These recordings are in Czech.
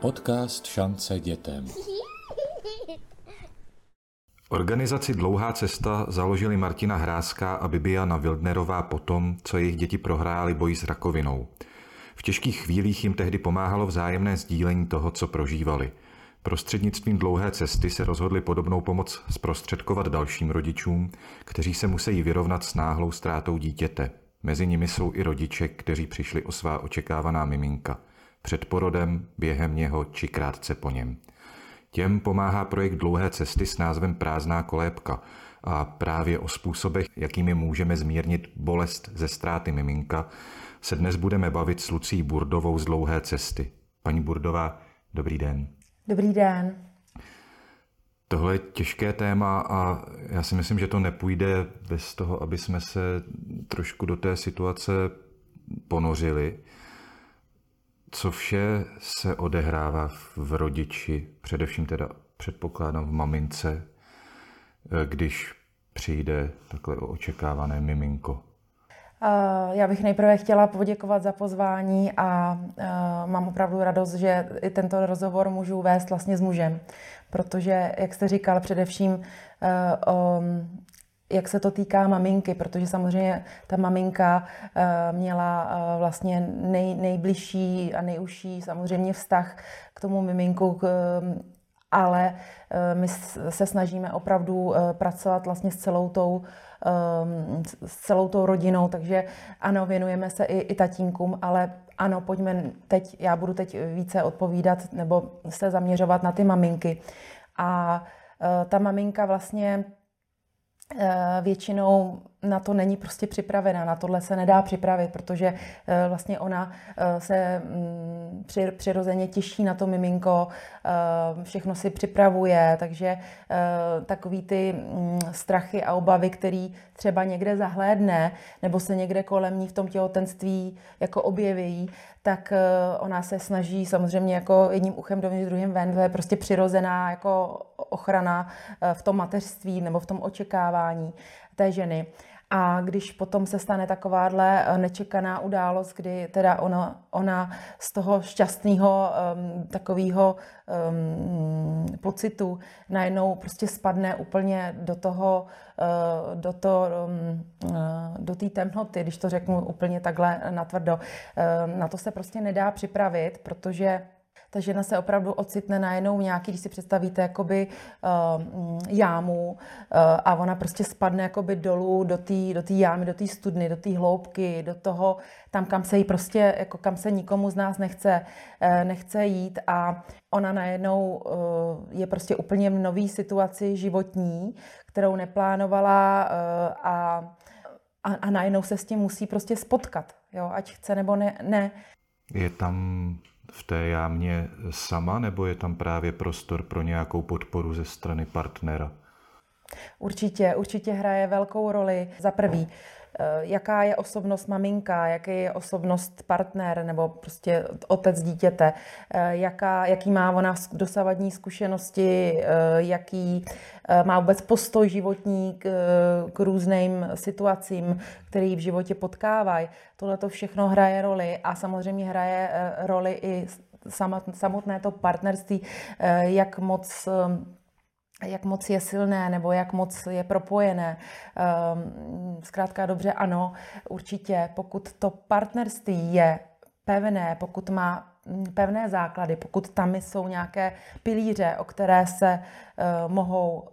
Podcast Šance dětem. Organizaci Dlouhá cesta založili Martina Hrázká a Bibiana Wildnerová potom, co jejich děti prohráli boji s rakovinou. V těžkých chvílích jim tehdy pomáhalo vzájemné sdílení toho, co prožívali. Prostřednictvím dlouhé cesty se rozhodli podobnou pomoc zprostředkovat dalším rodičům, kteří se musí vyrovnat s náhlou ztrátou dítěte. Mezi nimi jsou i rodiče, kteří přišli o svá očekávaná miminka. Před porodem, během něho či krátce po něm. Těm pomáhá projekt Dlouhé cesty s názvem Prázdná kolébka a právě o způsobech, jakými můžeme zmírnit bolest ze ztráty miminka, se dnes budeme bavit s Lucí Burdovou z Dlouhé cesty. Paní Burdová, dobrý den. Dobrý den. Tohle je těžké téma a já si myslím, že to nepůjde bez toho, aby jsme se trošku do té situace ponořili. Co vše se odehrává v rodiči, především teda předpokládám v mamince, když přijde takhle očekávané miminko? Já bych nejprve chtěla poděkovat za pozvání a mám opravdu radost, že i tento rozhovor můžu vést vlastně s mužem, protože, jak jste říkal, především jak se to týká maminky, protože samozřejmě ta maminka měla vlastně nej, nejbližší a nejužší samozřejmě vztah k tomu miminku, ale my se snažíme opravdu pracovat vlastně s celou tou s celou tou rodinou, takže ano, věnujeme se i, i tatínkům, ale ano, pojďme teď, já budu teď více odpovídat nebo se zaměřovat na ty maminky. A eh, ta maminka vlastně Eh, většinou na to není prostě připravená, na tohle se nedá připravit, protože eh, vlastně ona eh, se mm, přirozeně těší na to miminko, všechno si připravuje, takže takový ty mm, strachy a obavy, který třeba někde zahlédne, nebo se někde kolem ní v tom těhotenství jako objeví, tak ona se snaží samozřejmě jako jedním uchem dovnitř, druhým ven, to je prostě přirozená jako ochrana v tom mateřství nebo v tom očekávání té ženy. A když potom se stane takováhle eh, nečekaná událost, kdy teda ona, ona z toho šťastného um, takového um, pocitu najednou prostě spadne úplně do toho, uh, do to, um, uh, do té temnoty, když to řeknu úplně takhle natvrdo. Uh, na to se prostě nedá připravit, protože ta žena se opravdu ocitne najednou v nějaký, když si představíte, jakoby uh, jámu uh, a ona prostě spadne jakoby dolů do té do tý jámy, do té studny, do té hloubky, do toho, tam, kam se jí prostě, jako kam se nikomu z nás nechce, uh, nechce jít a ona najednou uh, je prostě úplně v nový situaci životní, kterou neplánovala uh, a, a, a najednou se s tím musí prostě spotkat, jo, ať chce nebo ne. ne. Je tam v té jámě sama, nebo je tam právě prostor pro nějakou podporu ze strany partnera? Určitě, určitě hraje velkou roli. Za prvý, jaká je osobnost maminka, jaký je osobnost partner nebo prostě otec dítěte, eh, jaká, jaký má ona dosavadní zkušenosti, eh, jaký má vůbec postoj životní k, k různým situacím, který v životě potkávají. Tohle to všechno hraje roli a samozřejmě hraje roli i samotné to partnerství, jak moc jak moc je silné nebo jak moc je propojené. Ehm, zkrátka dobře, ano, určitě, pokud to partnerství je pevné, pokud má mm, pevné základy, pokud tam jsou nějaké pilíře, o které se eh, mohou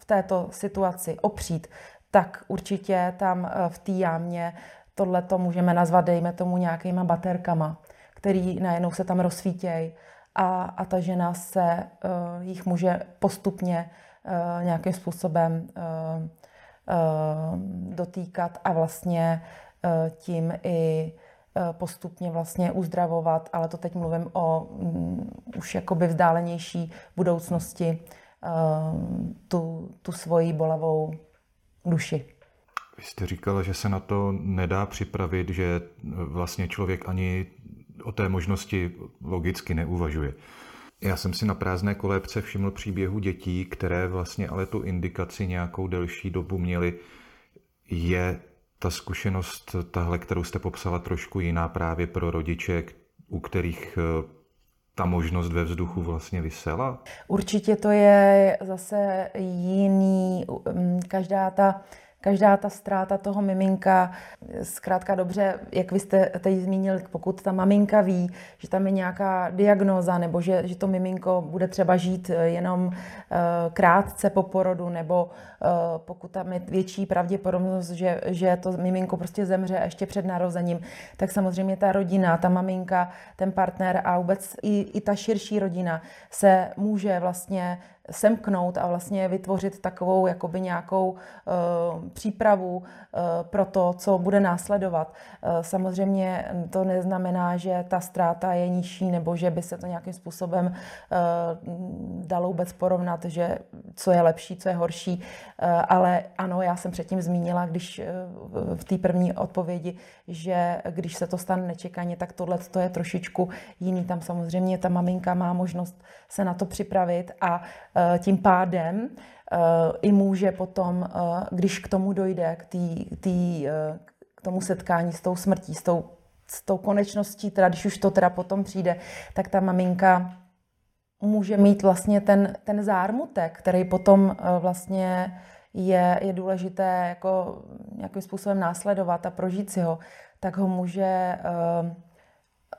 v této situaci opřít, tak určitě tam eh, v té jámě tohle to můžeme nazvat, dejme tomu, nějakýma baterkama, který najednou se tam rozsvítějí a, a ta žena se uh, jich může postupně uh, nějakým způsobem uh, uh, dotýkat a vlastně uh, tím i uh, postupně vlastně uzdravovat, ale to teď mluvím o um, už jakoby vzdálenější budoucnosti uh, tu, tu svoji bolavou duši. Vy jste říkala, že se na to nedá připravit, že vlastně člověk ani o té možnosti logicky neuvažuje. Já jsem si na prázdné kolébce všiml příběhu dětí, které vlastně ale tu indikaci nějakou delší dobu měly. Je ta zkušenost, tahle, kterou jste popsala, trošku jiná právě pro rodiče, u kterých eh, ta možnost ve vzduchu vlastně vysela? Určitě to je zase jiný, každá ta každá ta ztráta toho miminka, zkrátka dobře, jak vy jste teď zmínil, pokud ta maminka ví, že tam je nějaká diagnóza, nebo že, že to miminko bude třeba žít eh, jenom uh, krátce po porodu, nebo uh, pokud tam je větší pravděpodobnost, že, že to miminko prostě zemře ještě před narozením, tak samozřejmě ta rodina, ta maminka, ten partner a vůbec i, i ta širší rodina se může vlastně semknout a vlastně vytvořit takovou jakoby nějakou uh, přípravu uh, pro to, co bude následovat. Uh, samozřejmě to neznamená, že ta ztráta je nižší nebo že by se to nějakým způsobem dalo vůbec porovnat, že co je lepší, co je horší. Ale ano, já jsem předtím zmínila, když v té první odpovědi, že když se to stane nečekaně, tak tohle to je trošičku jiný. Tam samozřejmě ta maminka má možnost se na to připravit a tím pádem eh, i může potom, eh, když k tomu dojde, k, tý, tý, k tomu setkání s tou smrtí, s tou, s tou konečností, teda když už to teda potom přijde, tak ta maminka může mít vlastně ten, ten zármutek, který potom vlastně je, je důležité jako nějakým způsobem následovat a prožít si ho, tak ho může,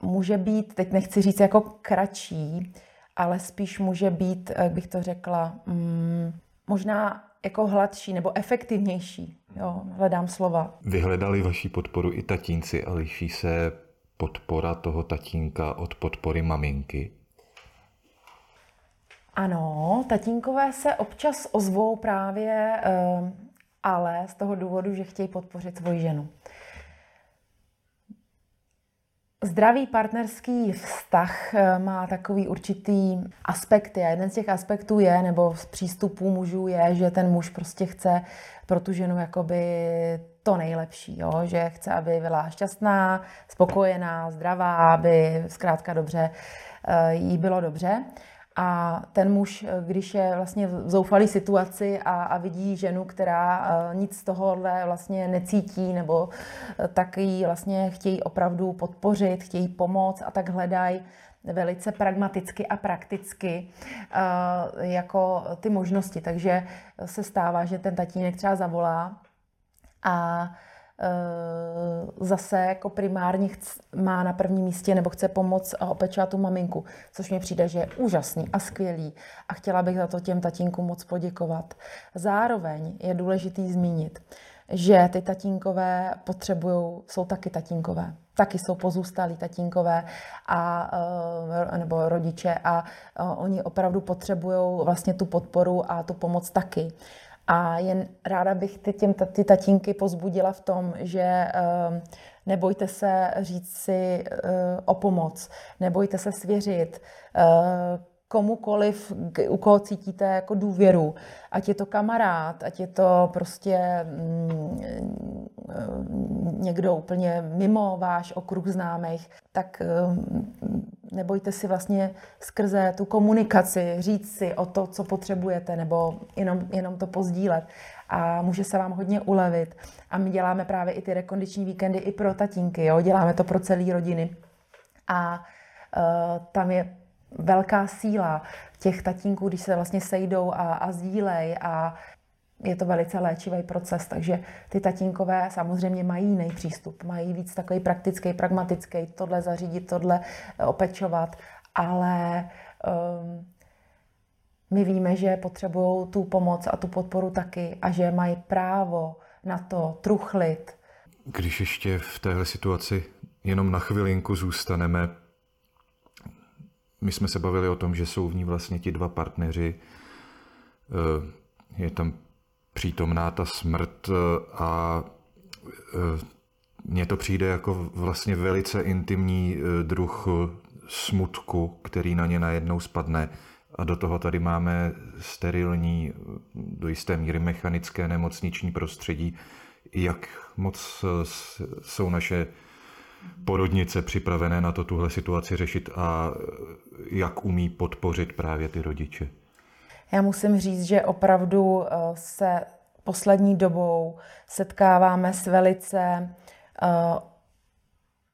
může být, teď nechci říct jako kratší, ale spíš může být, jak bych to řekla, mm, možná jako hladší nebo efektivnější. Jo, hledám slova. Vyhledali vaši podporu i tatínci a liší se podpora toho tatínka od podpory maminky? Ano, tatínkové se občas ozvou právě, eh, ale z toho důvodu, že chtějí podpořit svoji ženu. Zdravý partnerský vztah eh, má takový určitý aspekty a jeden z těch aspektů je, nebo z přístupů mužů je, že ten muž prostě chce pro tu ženu jakoby to nejlepší, jo? že chce, aby byla šťastná, spokojená, zdravá, aby zkrátka dobře eh, jí bylo dobře. A ten muž, když je vlastně v zoufalé situaci a, a vidí ženu, která uh, nic z tohohle vlastně necítí, nebo uh, tak ji vlastně chtějí opravdu podpořit, chtějí pomoct a tak hledají velice pragmaticky a prakticky jako ty možnosti. Takže se stává, že ten tatínek třeba zavolá a Eh, zase jako primárně má na prvním místě nebo chce pomoct a opečovat tu maminku, což mi přijde, že je úžasný a skvělý a chtěla bych za to těm tatínkům moc poděkovat. Zároveň je důležitý zmínit, že ty tatínkové potřebují, jsou taky tatínkové, taky jsou pozůstalí tatínkové a, eh, nebo rodiče a eh, oni opravdu potřebují vlastně tu podporu a tu pomoc taky. A jen ráda bych ty, těm, ty tatínky pozbudila v tom, že uh, nebojte se říct si uh, o pomoc, nebojte se svěřit. Uh, komukoliv, u koho cítíte jako důvěru, ať je to kamarád, ať je to prostě mm, někdo úplně mimo váš okruh známých, tak nebojte si vlastně skrze tu komunikaci říct si o to, co potřebujete, nebo jenom, jenom to pozdílet. A může se vám hodně ulevit. A my děláme právě i ty rekondiční víkendy i pro tatínky, jo? děláme to pro celé rodiny. A uh, tam je velká síla těch tatínků, když se vlastně sejdou a, a sdílej a je to velice léčivý proces, takže ty tatínkové samozřejmě mají jiný přístup, mají víc takový praktický, pragmatický, tohle zařídit, tohle eh, opečovat, ale um, my víme, že potřebují tu pomoc a tu podporu taky a že mají právo na to truchlit. Když ještě v téhle situaci jenom na chvilinku zůstaneme, my jsme se bavili o tom, že jsou v ní vlastně ti dva partneři. Eh, je tam přítomná ta smrt eh, a eh, mně to přijde jako vlastně velice intimní druh smutku, který na ně najednou spadne. A do toho tady máme sterilní, do jisté míry mechanické nemocniční prostředí. Jak moc jsou naše porodnice připravené na to tuhle situaci řešit a jak umí podpořit právě ty rodiče? Já musím říct, že opravdu eh, se poslední dobou setkáváme s velice eh,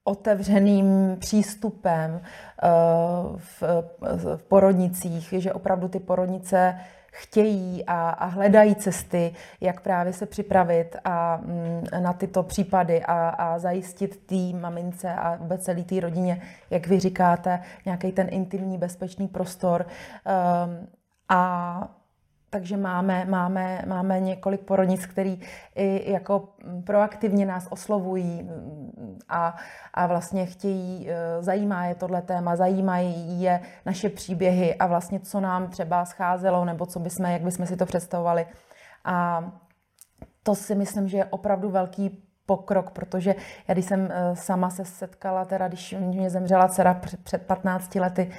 otevřeným přístupem v porodnicích, že opravdu ty porodnice chtějí a, a hledají cesty, jak právě se připravit a, mm, na tyto případy a, a zajistit té mamince a vůbec celé té rodině, jak vy říkáte, nějaký ten intimní bezpečný prostor. Um, a takže máme, máme, máme několik porodnic, který i jako proaktivně nás oslovují a, a vlastně chtějí, e, zajímá je tohle téma, zajímají je naše příběhy a vlastně co nám třeba scházelo, nebo co bychom, jak bychom si to představovali. A to si myslím, že je opravdu velký pokrok, protože já když jsem e, sama se setkala, teda když mě zemřela dcera před 15 lety,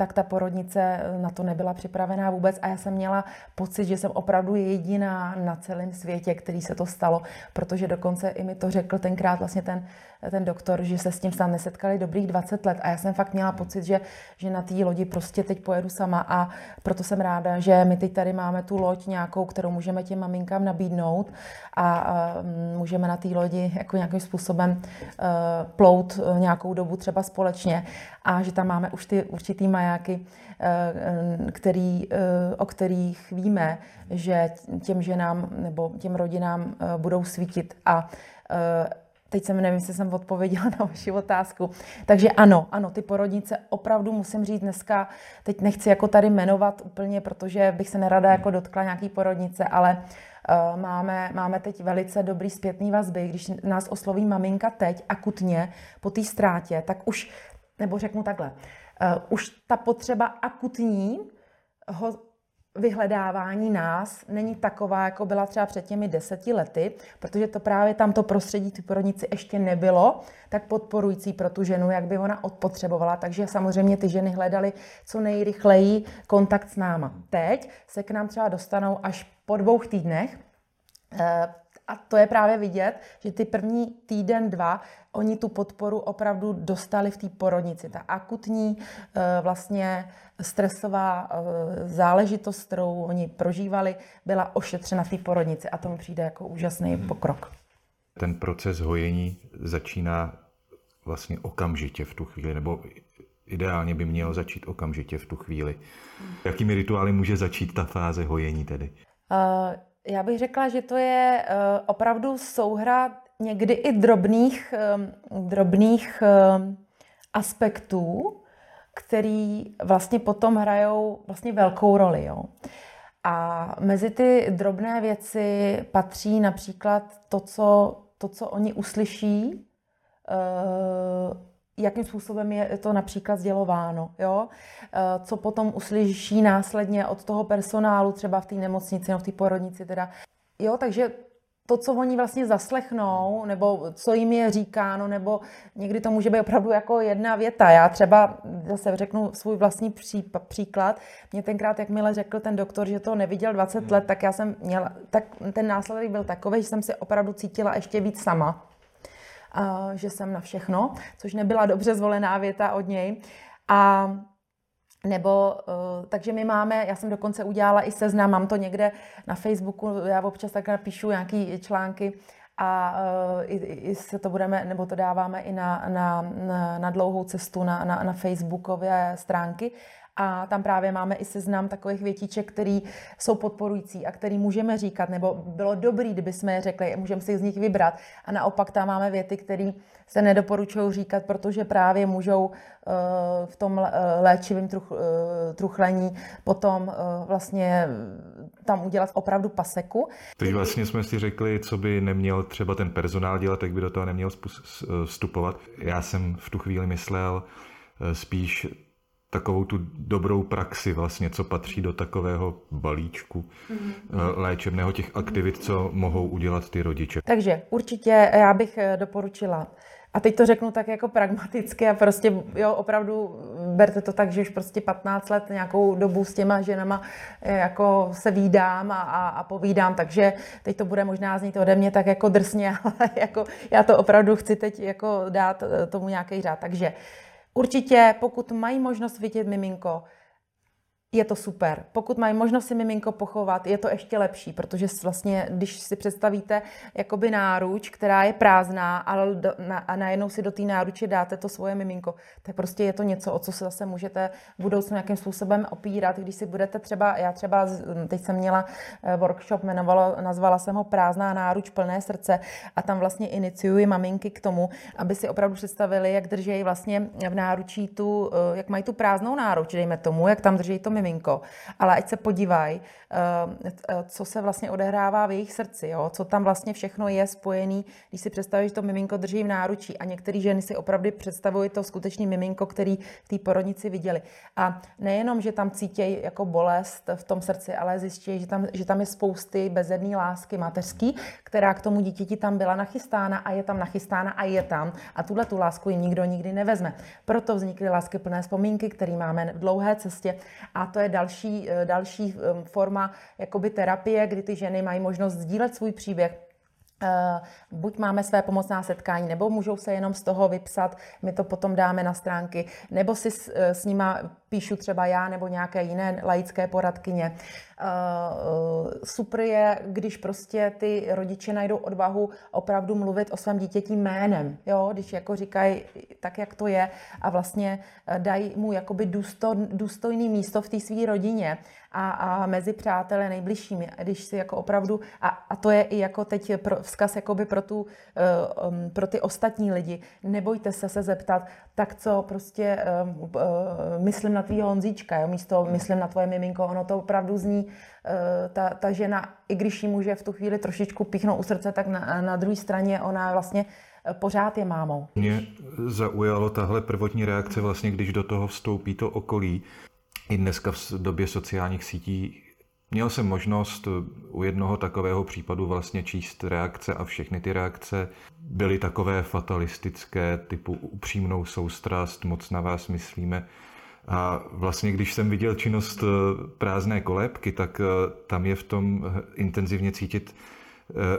tak ta porodnice eh, na to nebyla připravená vůbec a já jsem měla pocit, že jsem opravdu jediná na celém světě, který se to stalo, protože dokonce i mi to řekl tenkrát vlastně ten, ten doktor, že se s tím snad nesetkali dobrých 20 let. A já jsem fakt měla pocit, že, že na té lodi prostě teď pojedu sama a proto jsem ráda, že my teď tady máme tu loď nějakou, kterou můžeme těm maminkám nabídnout a, a můžeme na té lodi jako nějakým způsobem uh, plout uh, nějakou dobu třeba společně. A že tam máme už ty určitý majáky, uh, který, uh, o kterých víme, že těm ženám nebo těm rodinám uh, budou svítit a Teď jsem nevím, jestli jsem odpověděla na vaši otázku. Takže ano, ano, ty porodnice opravdu musím říct dneska, teď nechci jako tady jmenovat úplně, protože bych se nerada jako dotkla nějaký porodnice, ale máme, máme teď velice dobrý zpětný vazby, když nás osloví maminka teď akutně po té ztrátě, tak už, nebo řeknu takhle, už ta potřeba akutní ho vyhledávání nás není taková, jako byla třeba před těmi deseti lety, protože to právě tamto prostředí ty porodnici ještě nebylo tak podporující pro tu ženu, jak by ona odpotřebovala. Takže samozřejmě ty ženy hledaly co nejrychleji kontakt s náma. Teď se k nám třeba dostanou až po dvou týdnech, eh, a to je právě vidět, že ty první týden, dva, oni tu podporu opravdu dostali v té porodnici. Ta akutní eh, vlastně stresová eh, záležitost, kterou oni prožívali, byla ošetřena v té porodnici a to mi přijde jako úžasný hmm. pokrok. Ten proces hojení začíná vlastně okamžitě v tu chvíli, nebo ideálně by měl začít okamžitě v tu chvíli. Jakými rituály může začít ta fáze hojení tedy? Uh, já bych řekla, že to je uh, opravdu souhra někdy i drobných, um, drobných um, aspektů, který vlastně potom hrajou vlastně velkou roli. Jo. A mezi ty drobné věci patří například to, co, to, co oni uslyší, jakým způsobem je to například sdělováno, jo? Uh, co potom uslyší následně od toho personálu, třeba v té nemocnici, no v té porodnici teda. Jo, takže to, co oni vlastně zaslechnou, nebo co jim je říkáno, nebo někdy to může být opravdu jako jedna věta. Já třeba zase řeknu svůj vlastní pří, příklad. Mě tenkrát, jakmile řekl ten doktor, že to neviděl 20 hmm. let, tak já jsem měla, tak ten následek byl takový, že jsem si opravdu cítila ještě víc sama. Že jsem na všechno, což nebyla dobře zvolená věta od něj. A nebo, uh, takže my máme, já jsem dokonce udělala i seznam, mám to někde na Facebooku, já občas tak napíšu nějaký články a uh, i, i se to budeme, nebo to dáváme i na, na, na, na dlouhou cestu na, na, na Facebookové stránky a tam právě máme i seznam takových větiček, které jsou podporující a který můžeme říkat, nebo bylo dobrý, kdyby jsme je řekli, můžeme si z nich vybrat. A naopak tam máme věty, které se nedoporučují říkat, protože právě můžou uh, v tom uh, léčivém uh, truchlení potom vlastně tam udělat opravdu paseku. Teď vlastně jsme si řekli, co by neměl třeba ten personál dělat, jak by do toho neměl vstupovat. Já jsem v tu chvíli myslel spíš takovou tu dobrou praxi vlastně, co patří do takového balíčku mm-hmm. léčebného těch aktivit, co mohou udělat ty rodiče. Takže určitě já bych eh, doporučila a teď to řeknu tak jako pragmaticky a prostě jo, opravdu berte to tak, že už prostě 15 let nějakou dobu s těma ženama eh, jako se výdám a, a, a povídám, takže teď to bude možná znít ode mě tak jako drsně, ale jako já to opravdu chci teď jako dát tomu nějaký řád. Takže Určitě, pokud mají možnost vidět miminko, je to super. Pokud mají možnost si miminko pochovat, je to ještě lepší, protože vlastně, když si představíte jakoby náruč, která je prázdná, ale do, na, a najednou si do té náruče dáte to svoje miminko, tak prostě je to něco, o co se zase můžete v budoucnu nějakým způsobem opírat, když si budete třeba, já třeba, teď jsem měla eh, workshop, jmenovalo, nazvala jsem ho Prázdná náruč, plné srdce a tam vlastně iniciuji maminky k tomu, aby si opravdu představili, jak drží vlastně v náručí tu, eh, jak mají tu prázdnou náruč, dejme tomu, jak tam drží to ale ať se podívají, eh, co se vlastně odehrává v jejich srdci, jo? co tam vlastně všechno je spojený, když si představíš, že to miminko drží v náručí a některé ženy si opravdu představují to skutečný miminko, který v té porodnici viděli. A nejenom, že tam cítějí jako bolest v tom srdci, ale zjistí, že tam, že tam je spousty bezedné lásky mateřský, která k tomu dítěti tam byla nachystána a je tam nachystána a je tam. A tuhle tu lásku jim nikdo nikdy nevezme. Proto vznikly lásky plné vzpomínky, které máme v dlouhé cestě. A to je další, eh, další eh, forma jakoby terapie, kdy ty ženy mají možnost sdílet svůj příběh, Uh, buď máme své pomocná setkání, nebo můžou se jenom z toho vypsat, my to potom dáme na stránky, nebo si s, s nima píšu třeba já nebo nějaké jiné laické poradkyně. Uh, super je, když prostě ty rodiče najdou odvahu opravdu mluvit o svém dítěti jménem, jo? když jako říkají tak, jak to je a vlastně dají mu jakoby důsto, důstojný místo v té své rodině a, a mezi přáteli nejbližšími. Když si jako opravdu, a, a to je i jako teď pro, vzkaz jakoby pro, tu, um, pro ty ostatní lidi, nebojte se se zeptat, tak co prostě uh, myslím na tvýho Honzíčka, jo, místo myslím na tvoje miminko, ono to opravdu zní, uh, ta, ta žena, i když ji může v tu chvíli trošičku píchnout u srdce, tak na, na druhé straně ona vlastně pořád je mámou. Mě zaujalo tahle prvotní reakce vlastně, když do toho vstoupí to okolí, i dneska v době sociálních sítí měl jsem možnost u jednoho takového případu vlastně číst reakce a všechny ty reakce. Byly takové fatalistické, typu upřímnou soustrast, moc na vás myslíme. A vlastně, když jsem viděl činnost eh, prázdné kolébky, tak eh, tam je v tom eh, intenzivně cítit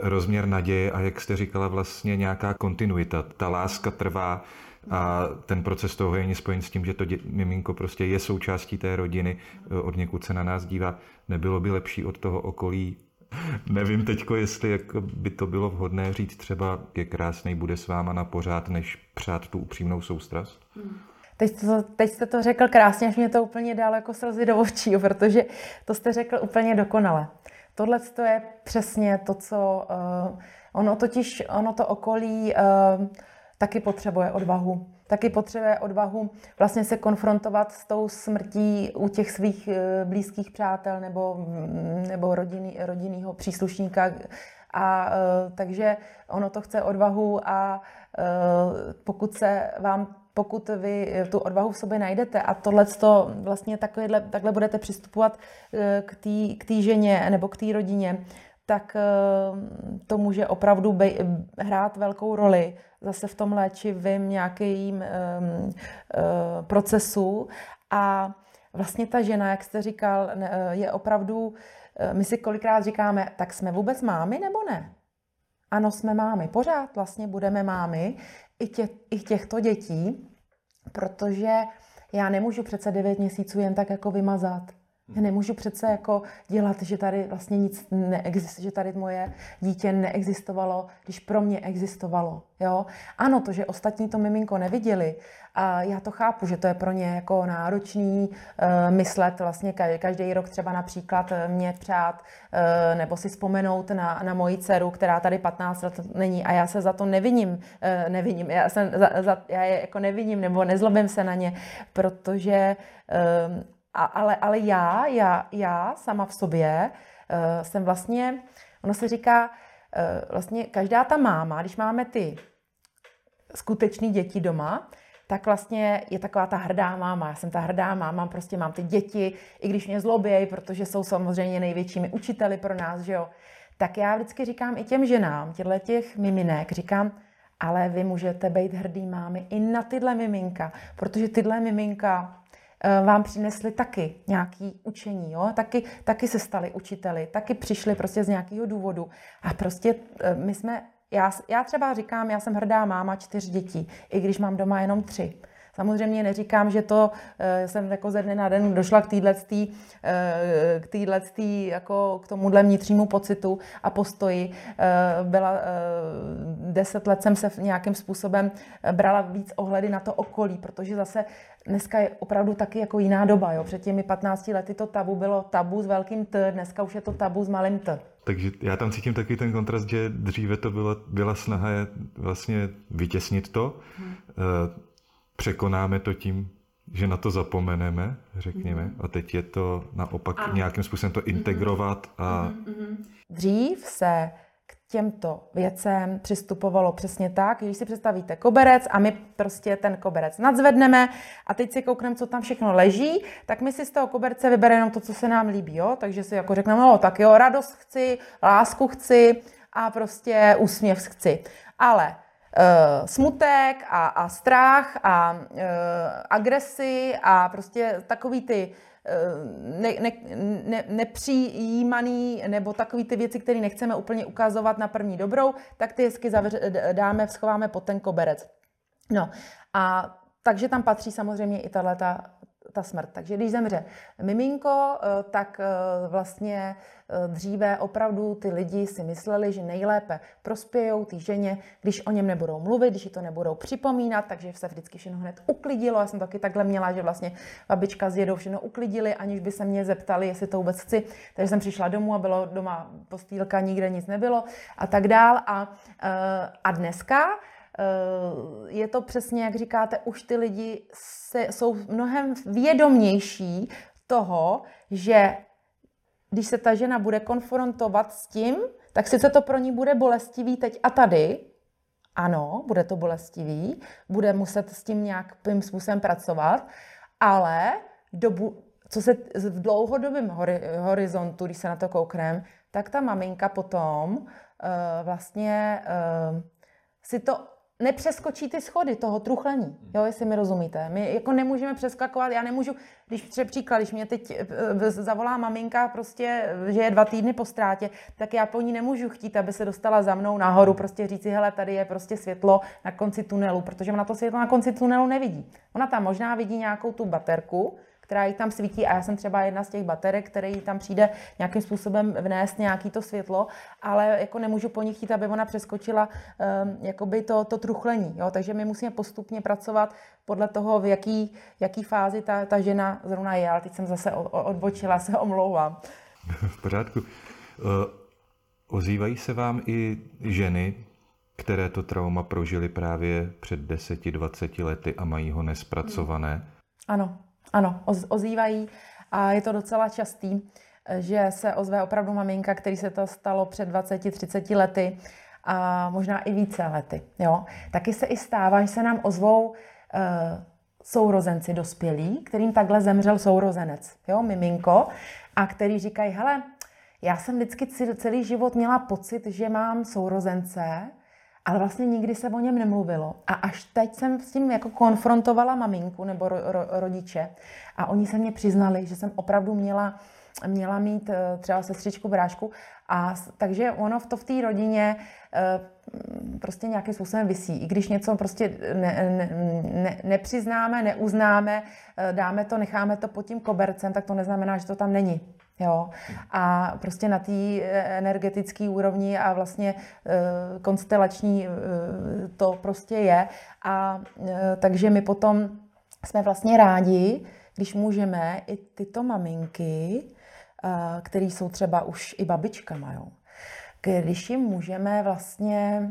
rozměr naděje a jak jste říkala, vlastně nějaká kontinuita. Ta láska trvá, a ten proces toho je spojen s tím, že to dě, miminko prostě je součástí té rodiny, od někud se na nás dívá. Nebylo by lepší od toho okolí Nevím teďko, jestli jako by to bylo vhodné říct třeba je krásný, bude s váma na pořád, než přát tu upřímnou soustrast? Teď, to, teď jste to řekl krásně, až mě to úplně dalo jako slzy do očí, protože to jste řekl úplně dokonale. Tohle to je přesně to, co uh, ono totiž, ono to okolí uh, taky potřebuje odvahu. Taky potřebuje odvahu vlastně se konfrontovat s tou smrtí u těch svých eh, blízkých přátel nebo, mm, nebo rodiny, rodinného příslušníka. A takže ono to chce odvahu a pokud se vám pokud vy tu odvahu v sobě najdete a tohle vlastně takhle, takhle budete přistupovat k té ženě nebo k té rodině, tak to může opravdu bej, hrát velkou roli zase v tom léčivém nějakým um, uh, procesu. A vlastně ta žena, jak jste říkal, je opravdu, my si kolikrát říkáme, tak jsme vůbec mámy nebo ne? Ano, jsme mámy. Pořád vlastně budeme mámy i, tě, i těchto dětí, protože já nemůžu přece 9 měsíců jen tak jako vymazat. Já nemůžu přece jako dělat, že tady vlastně nic neexistuje, že tady moje dítě neexistovalo, když pro mě existovalo. Jo? Ano, to, že ostatní to miminko neviděli, a já to chápu, že to je pro ně jako náročný uh, myslet vlastně každý rok třeba například eh, mě přát uh, nebo si vzpomenout na, na moji dceru, která tady 15 let není a já se za to neviním, uh, neviním, já, jsem za, za, já je jako neviním nebo nezlobím se na ně, protože uh, a, ale, ale já, já, já sama v sobě uh, jsem vlastně, ono se říká, uh, vlastně každá ta máma, když máme ty skutečné děti doma, tak vlastně je taková ta hrdá máma. Já jsem ta hrdá máma, prostě mám ty děti, i když mě zlobějí, protože jsou samozřejmě největšími učiteli pro nás, že jo. Tak já vždycky říkám i těm ženám, těchto těch miminek, říkám, ale vy můžete být hrdý mámy i na tyhle miminka, protože tyhle miminka vám přinesli taky nějaký učení, jo? Taky, taky se stali učiteli, taky přišli prostě z nějakého důvodu. A prostě eh, my jsme, já, já třeba říkám, já jsem hrdá máma čtyř dětí, i když mám doma jenom tři. Samozřejmě neříkám, že to uh, jsem jako ze dne na den došla k téhle uh, k týhletý, jako k tomuhle vnitřnímu pocitu a postoji. Uh, byla uh, deset let jsem se v nějakým způsobem brala víc ohledy na to okolí, protože zase dneska je opravdu taky jako jiná doba. Jo. Před těmi 15 lety to tabu bylo tabu s velkým T, dneska už je to tabu s malým T. Takže já tam cítím taky ten kontrast, že dříve to byla, byla snaha je vlastně vytěsnit to. Hmm. Překonáme to tím, že na to zapomeneme, řekněme, hmm. a teď je to naopak a. nějakým způsobem to mhm. integrovat. A... Hmm. Dřív se těmto věcem přistupovalo přesně tak, když si představíte koberec a my prostě ten koberec nadzvedneme a teď si koukneme, co tam všechno leží, tak my si z toho koberce vybereme jenom to, co se nám líbí, jo? takže si jako řekneme, no tak jo, radost chci, lásku chci a prostě úsměv chci. Ale smutek a, a strach a uh, agresi a prostě takový ty ne, ne, ne, nepřijímaný nebo takový ty věci, které nechceme úplně ukazovat na první dobrou, tak ty hezky zavře, dáme, schováme pod ten koberec. No a takže tam patří samozřejmě i tahle ta smrt. Takže když zemře miminko, eh, tak eh, vlastně eh, dříve opravdu ty lidi si mysleli, že nejlépe prospějou té ženě, když o něm nebudou mluvit, když ji to nebudou připomínat, takže se vždycky všechno hned uklidilo. Já jsem taky takhle měla, že vlastně babička s dědou všechno uklidili, aniž by se mě zeptali, jestli to vůbec chci. Takže jsem přišla domů a bylo doma postýlka, nikde nic nebylo a tak dál. A, a dneska je to přesně, jak říkáte, už ty lidi se, jsou mnohem vědomější toho, že když se ta žena bude konfrontovat s tím, tak sice to pro ní bude bolestivý teď a tady, ano, bude to bolestivý, bude muset s tím nějakým způsobem pracovat, ale dobu, co se v dlouhodobém horizontu, když se na to koukneme, tak ta maminka potom uh, vlastně uh, si to nepřeskočí ty schody toho truchlení, jo, jestli mi rozumíte. My jako nemůžeme přeskakovat, já nemůžu, když třeba příklad, když mě teď eh, zavolá maminka prostě, že je dva týdny po ztrátě, tak já po ní nemůžu chtít, aby se dostala za mnou nahoru, prostě říci, hele, tady je prostě světlo na konci tunelu, protože ona to světlo na konci tunelu nevidí. Ona tam možná vidí nějakou tu baterku, která jí tam svítí a já jsem třeba jedna z těch baterek, který tam přijde nějakým způsobem vnést nějaký to světlo, ale jako nemůžu po ní chtít, aby ona přeskočila um, jakoby to, to truchlení. Jo? Takže my musíme postupně pracovat podle toho, v jaký, jaký fázi ta, ta žena zrovna je. Ale teď jsem zase odbočila, se omlouvám. V pořádku. Uh, ozývají se vám i ženy, které to trauma prožily právě před 10-20 lety a mají ho nespracované? Ano, ano, ozývají a je to docela častý, že se ozve opravdu maminka, který se to stalo před 20-30 lety a možná i více lety. Jo. Taky se i stává, že se nám ozvou uh, sourozenci dospělí, kterým takhle zemřel sourozenec, jo, miminko, a který říkají, hele, já jsem vždycky celý život měla pocit, že mám sourozence, ale vlastně nikdy se o něm nemluvilo. A až teď jsem s tím jako konfrontovala maminku nebo ro, ro, rodiče a oni se mě přiznali, že jsem opravdu měla, měla mít eh, třeba sestřičku, brášku a takže ono v to v té rodině eh, prostě nějakým způsobem vysí. I když něco prostě ne, ne, ne, nepřiznáme, neuznáme, eh, dáme to, necháme to pod tím kobercem, tak to neznamená, že to tam není. Jo. A prostě na té energetické úrovni a vlastně e, konstelační e, to prostě je. A e, takže my potom jsme vlastně rádi, když můžeme i tyto maminky, které jsou třeba už i babičkama, jo, když jim můžeme vlastně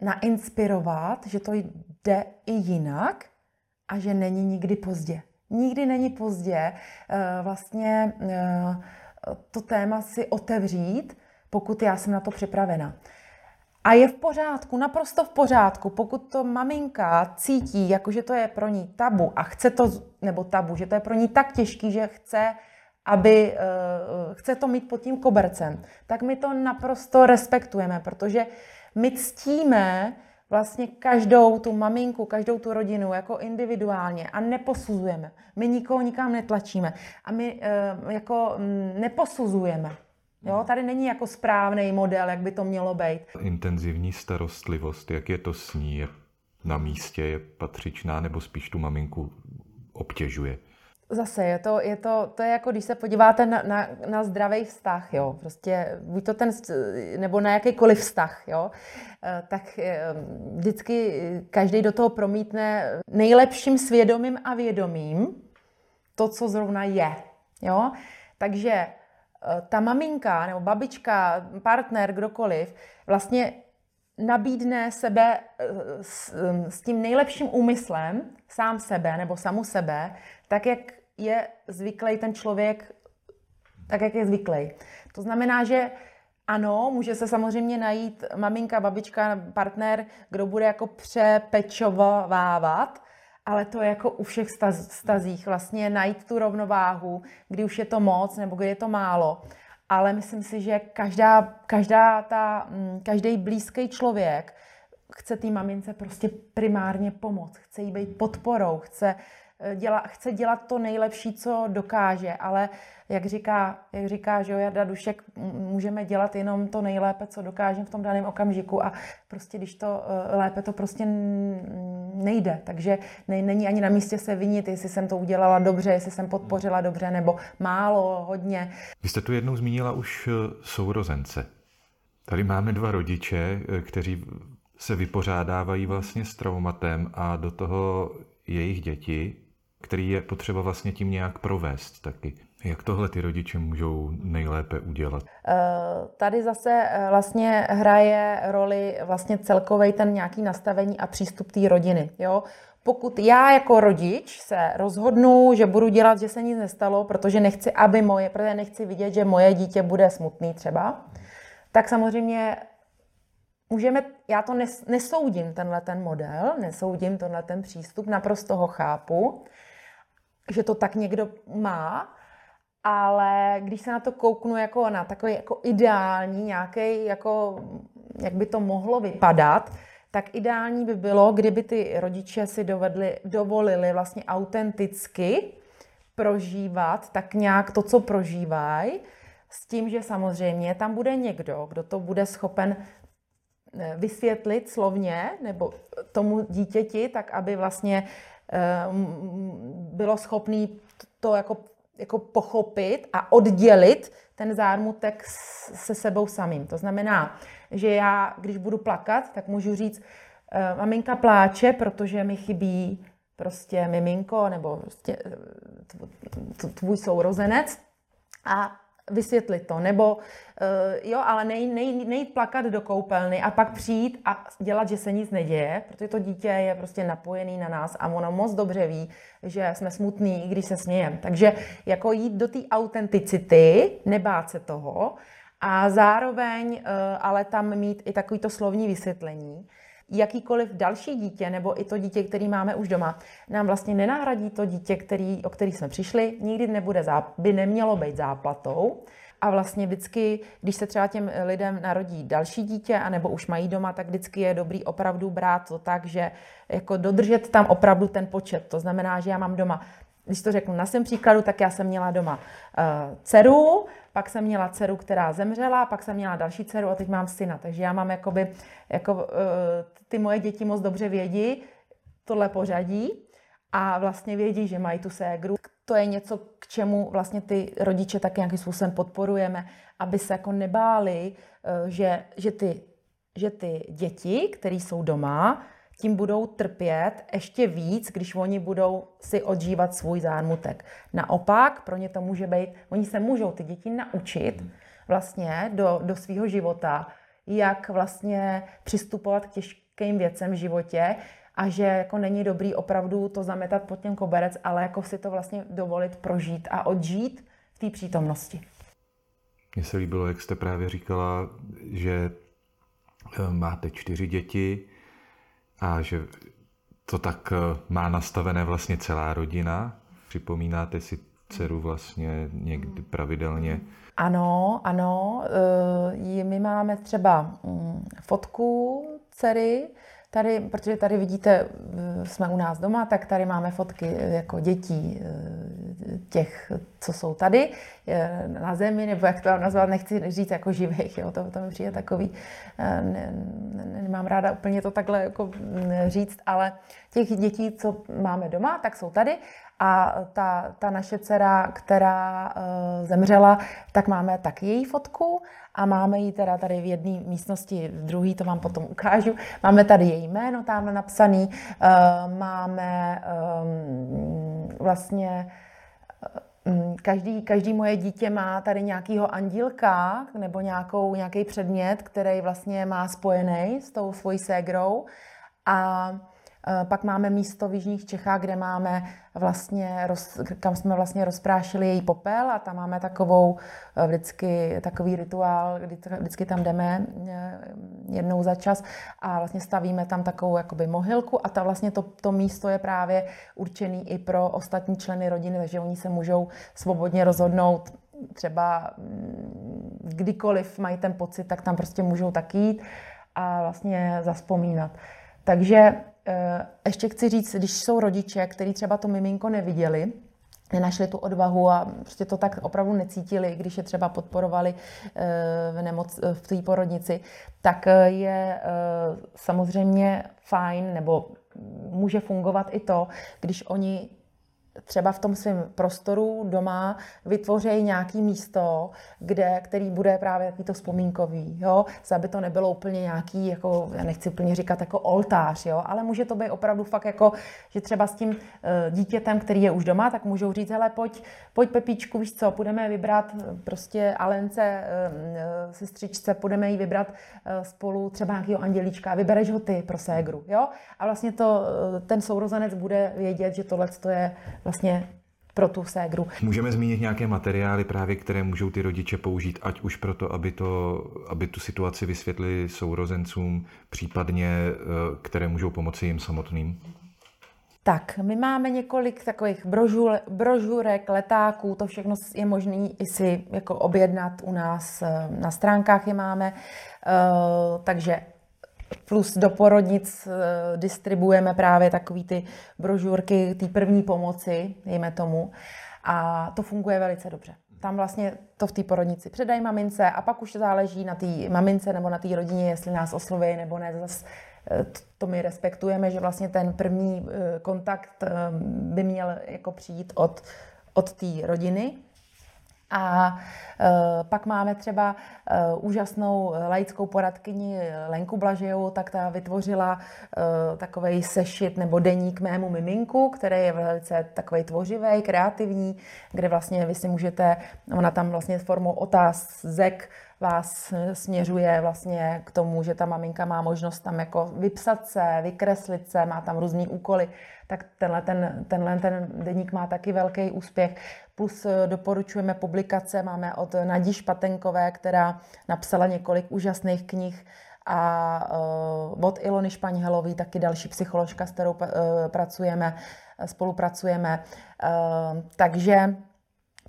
nainspirovat, že to jde i jinak a že není nikdy pozdě nikdy není pozdě eh, vlastně eh, to téma si otevřít, pokud já jsem na to připravena. A je v pořádku, naprosto v pořádku, pokud to maminka cítí, jako že to je pro ní tabu a chce to, nebo tabu, že to je pro ní tak těžký, že chce, aby, uh, chce to mít pod tím kobercem, tak my to naprosto respektujeme, protože my ctíme vlastně každou tu maminku, každou tu rodinu jako individuálně a neposuzujeme. My nikoho nikam netlačíme a my uh, jako um, neposuzujeme. Jo, tady není jako správný model, jak by to mělo být. Intenzivní starostlivost, jak je to s ní? na místě, je patřičná, nebo spíš tu maminku obtěžuje? Zase je to, je to, to je jako když se podíváte na, na, na zdravý vztah, jo, prostě buď to ten, nebo na jakýkoliv vztah, jo, eh, tak eh, vždycky každý do toho promítne nejlepším svědomím a vědomím to, co zrovna je, jo. Takže eh, ta maminka nebo babička, partner, kdokoliv, vlastně nabídne sebe s, s tím nejlepším úmyslem, sám sebe nebo samu sebe, tak jak je zvyklý ten člověk, tak jak je zvyklý. To znamená, že ano, může se samozřejmě najít maminka, babička, partner, kdo bude jako přepečovávat, ale to je jako u všech stazích vlastně najít tu rovnováhu, kdy už je to moc nebo kdy je to málo. Ale myslím si, že každá, každá ta, mm, každý blízký člověk chce té mamince prostě primárně pomoct, chce jí být podporou, chce Eh, děla, chce dělat to nejlepší, co dokáže, ale jak říká, jak říká že Jarda Dušek, můžeme dělat jenom to nejlépe, co dokážeme v tom daném okamžiku. A prostě když to eh, lépe, to prostě nejde. Takže ne, není ani na místě se vinit, jestli jsem to udělala dobře, jestli jsem podpořila dobře, nebo málo, hodně. Vy jste tu jednou zmínila už eh, sourozence. Tady máme dva rodiče, kteří se vypořádávají vlastně s traumatem a do toho jejich děti který je potřeba vlastně tím nějak provést taky. Jak tohle ty rodiče můžou nejlépe udělat? Eh, tady zase eh, vlastně hraje roli vlastně celkový ten nějaký nastavení a přístup té rodiny. Jo? Pokud já jako rodič se rozhodnu, že budu dělat, že se nic nestalo, protože nechci, aby moje, protože nechci vidět, že moje dítě bude smutný třeba, tak samozřejmě můžeme, já to nes, nesoudím, tenhle ten model, nesoudím tenhle ten přístup, naprosto ho chápu, že to tak někdo má, ale když se na to kouknu jako na takový jako ideální nějaký, jako jak by to mohlo vypadat, tak ideální by bylo, kdyby ty rodiče si dovedli, dovolili vlastně autenticky prožívat tak nějak to, co prožívají, s tím, že samozřejmě tam bude někdo, kdo to bude schopen eh, vysvětlit slovně nebo tomu dítěti, tak aby vlastně Eh, bylo schopný to jako, jako pochopit a oddělit ten zármutek se sebou samým. To znamená, že já, když budu plakat, tak můžu říct, eh, maminka pláče, protože mi chybí prostě miminko nebo prostě eh, tvůj sourozenec a vysvětlit to, nebo uh, jo, ale nej, nej, nejít plakat do koupelny a pak přijít a dělat, že se nic neděje, protože to dítě je prostě napojený na nás a ono moc dobře ví, že jsme smutní, i když se smějeme. Takže jako jít do té autenticity, nebát se toho a zároveň uh, ale tam mít i takovýto slovní vysvětlení, jakýkoliv další dítě, nebo i to dítě, který máme už doma, nám vlastně nenahradí to dítě, který, o který jsme přišli, nikdy nebude, by nemělo být záplatou. A vlastně vždycky, když se třeba těm lidem narodí další dítě, anebo už mají doma, tak vždycky je dobrý opravdu brát to tak, že jako dodržet tam opravdu ten počet. To znamená, že já mám doma když to řeknu na svém příkladu, tak já jsem měla doma uh, dceru, pak jsem měla dceru, která zemřela, pak jsem měla další dceru a teď mám syna. Takže já mám jakoby, jako, uh, ty moje děti moc dobře vědí tohle pořadí a vlastně vědí, že mají tu ségru. To je něco, k čemu vlastně ty rodiče taky nějakým způsobem podporujeme, aby se jako nebáli, uh, že, že, ty, že ty děti, které jsou doma, tím budou trpět ještě víc, když oni budou si odžívat svůj zármutek. Naopak, pro ně to může být, oni se můžou ty děti naučit vlastně do, do svého života, jak vlastně přistupovat k těžkým věcem v životě a že jako není dobrý opravdu to zametat pod tím koberec, ale jako si to vlastně dovolit prožít a odžít v té přítomnosti. Mně se líbilo, jak jste právě říkala, že eh, máte čtyři děti, a že to tak eh, má nastavené vlastně celá rodina. Připomínáte si dceru vlastně někdy pravidelně? Ano, ano. Eh, my máme třeba mm, fotku dcery, Tady, protože tady vidíte, eh, jsme u nás doma, tak tady máme fotky jako dětí těch, co jsou tady na zemi, nebo jak to mám nazvat, nechci říct jako živých, jo, to, to mi přijde takový, ne, ne, nemám ráda úplně to takhle jako říct, ale těch dětí, co máme doma, tak jsou tady a ta, ta naše dcera, která uh, zemřela, tak máme taky její fotku a máme ji teda tady v jedné místnosti, v druhé to vám potom ukážu. Máme tady její jméno tam napsaný, uh, máme um, vlastně um, každý, každý moje dítě má tady nějakýho andílka nebo nějakou, nějaký předmět, který vlastně má spojený s tou svojí ségrou a pak máme místo v Jižních Čechách, kde máme vlastně, kam jsme vlastně rozprášili její popel a tam máme takovou eh, vždycky takový rituál, kdy vždycky tam jdeme eh, jednou za čas a vlastně stavíme tam takovou jakoby mohylku a ta vlastně to, to místo je právě určený i pro ostatní členy rodiny, takže oni se můžou svobodně rozhodnout třeba mm, kdykoliv mají ten pocit, tak tam prostě můžou tak jít a vlastně zaspomínat. Takže Eh, ještě chci říct, když jsou rodiče, kteří třeba to miminko neviděli, nenašli tu odvahu a prostě to tak opravdu necítili, když je třeba podporovali eh, v, nemoc, v té porodnici, tak eh, je samozřejmě fajn nebo může fungovat i to, když oni třeba v tom svém prostoru doma vytvoří nějaký místo, kde, který bude právě takový to vzpomínkový, jo, aby to nebylo úplně nějaký, jako, já nechci úplně říkat jako oltář, jo, ale může to být opravdu fakt jako, že třeba s tím uh, dítětem, který je už doma, tak můžou říct, hele, pojď, pojď Pepíčku, víš co, půjdeme vybrat eh, prostě Alence, uh, sestřičce, půjdeme jí vybrat spolu třeba nějakého andělíčka, vybereš ho ty pro ségru, jo, a vlastně to, ten sourozenec bude vědět, že tohle je vlastně pro tu ségru. Můžeme zmínit nějaké materiály právě, které můžou ty rodiče použít, ať už proto, aby, to, aby tu situaci vysvětlili sourozencům, případně eh, které můžou pomoci jim samotným? Tak, my máme několik takových brožur, brožurek, letáků, to všechno je možné i si jako objednat u nás eh, na stránkách je máme. Uh, takže plus do porodnic eh, distribuujeme právě takové ty brožurky, ty první pomoci, dejme tomu. A to funguje velice dobře. Tam vlastně to v té porodnici předají mamince a pak už záleží na té mamince nebo na té rodině, jestli nás osloví nebo ne. Zas eh, to my respektujeme, že vlastně ten první eh, kontakt by měl jako přijít od, od té rodiny, a e, pak máme třeba e, úžasnou laickou poradkyni Lenku Blažejovou, tak ta vytvořila e, takový sešit nebo deník mému miminku, který je velice takový tvořivý, kreativní, kde vlastně vy si můžete, ona tam vlastně formou otázek vás směřuje vlastně k tomu, že ta maminka má možnost tam jako vypsat se, vykreslit se, má tam různý úkoly, tak tenhle ten, tenhle ten deník má taky velký úspěch. Plus eh, doporučujeme publikace, máme od Nadí Špatenkové, která napsala několik úžasných knih a uh, od Ilony Španělový, taky další psycholožka, s kterou uh, pracujeme, spolupracujeme. Takže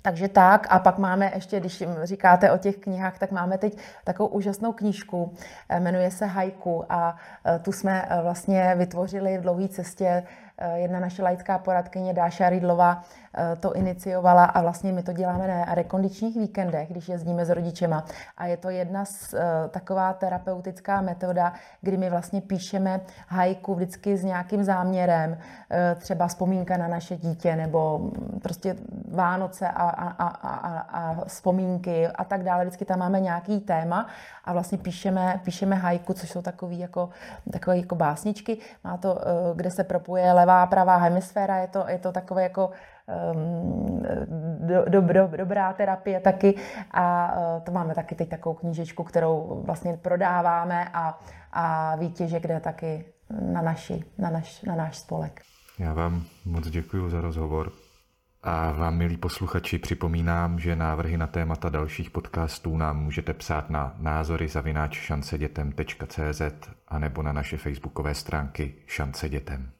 takže tak. A pak máme ještě, když říkáte o těch knihách, tak máme teď takovou úžasnou knížku, jmenuje se Haiku a tu jsme vlastně vytvořili v dlouhé cestě Eh, jedna naše laická poradkyně Dáša Rydlová eh, to iniciovala a vlastně my to děláme na rekondičních víkendech, když jezdíme s rodičema. A je to jedna z, eh, taková terapeutická metoda, kdy my vlastně píšeme hajku vždycky s nějakým záměrem, třeba vzpomínka na naše dítě nebo prostě Vánoce a, a, a, a, a vzpomínky a tak dále. Vždycky tam máme nějaký téma a vlastně píšeme, píšeme hajku, což jsou takový jako, takové jako básničky. Má to, kde se propuje levá, pravá hemisféra, je to, je to takové jako um, do, do, do, dobrá terapie taky a uh, to máme taky teď takovou knížečku, kterou vlastně prodáváme a, a výtěže, kde taky na, naši, na, naš, na náš spolek. Já vám moc děkuji za rozhovor. A vám, milí posluchači, připomínám, že návrhy na témata dalších podcastů nám můžete psát na názory zavináč šancedětem.cz a nebo na naše facebookové stránky Šance dětem.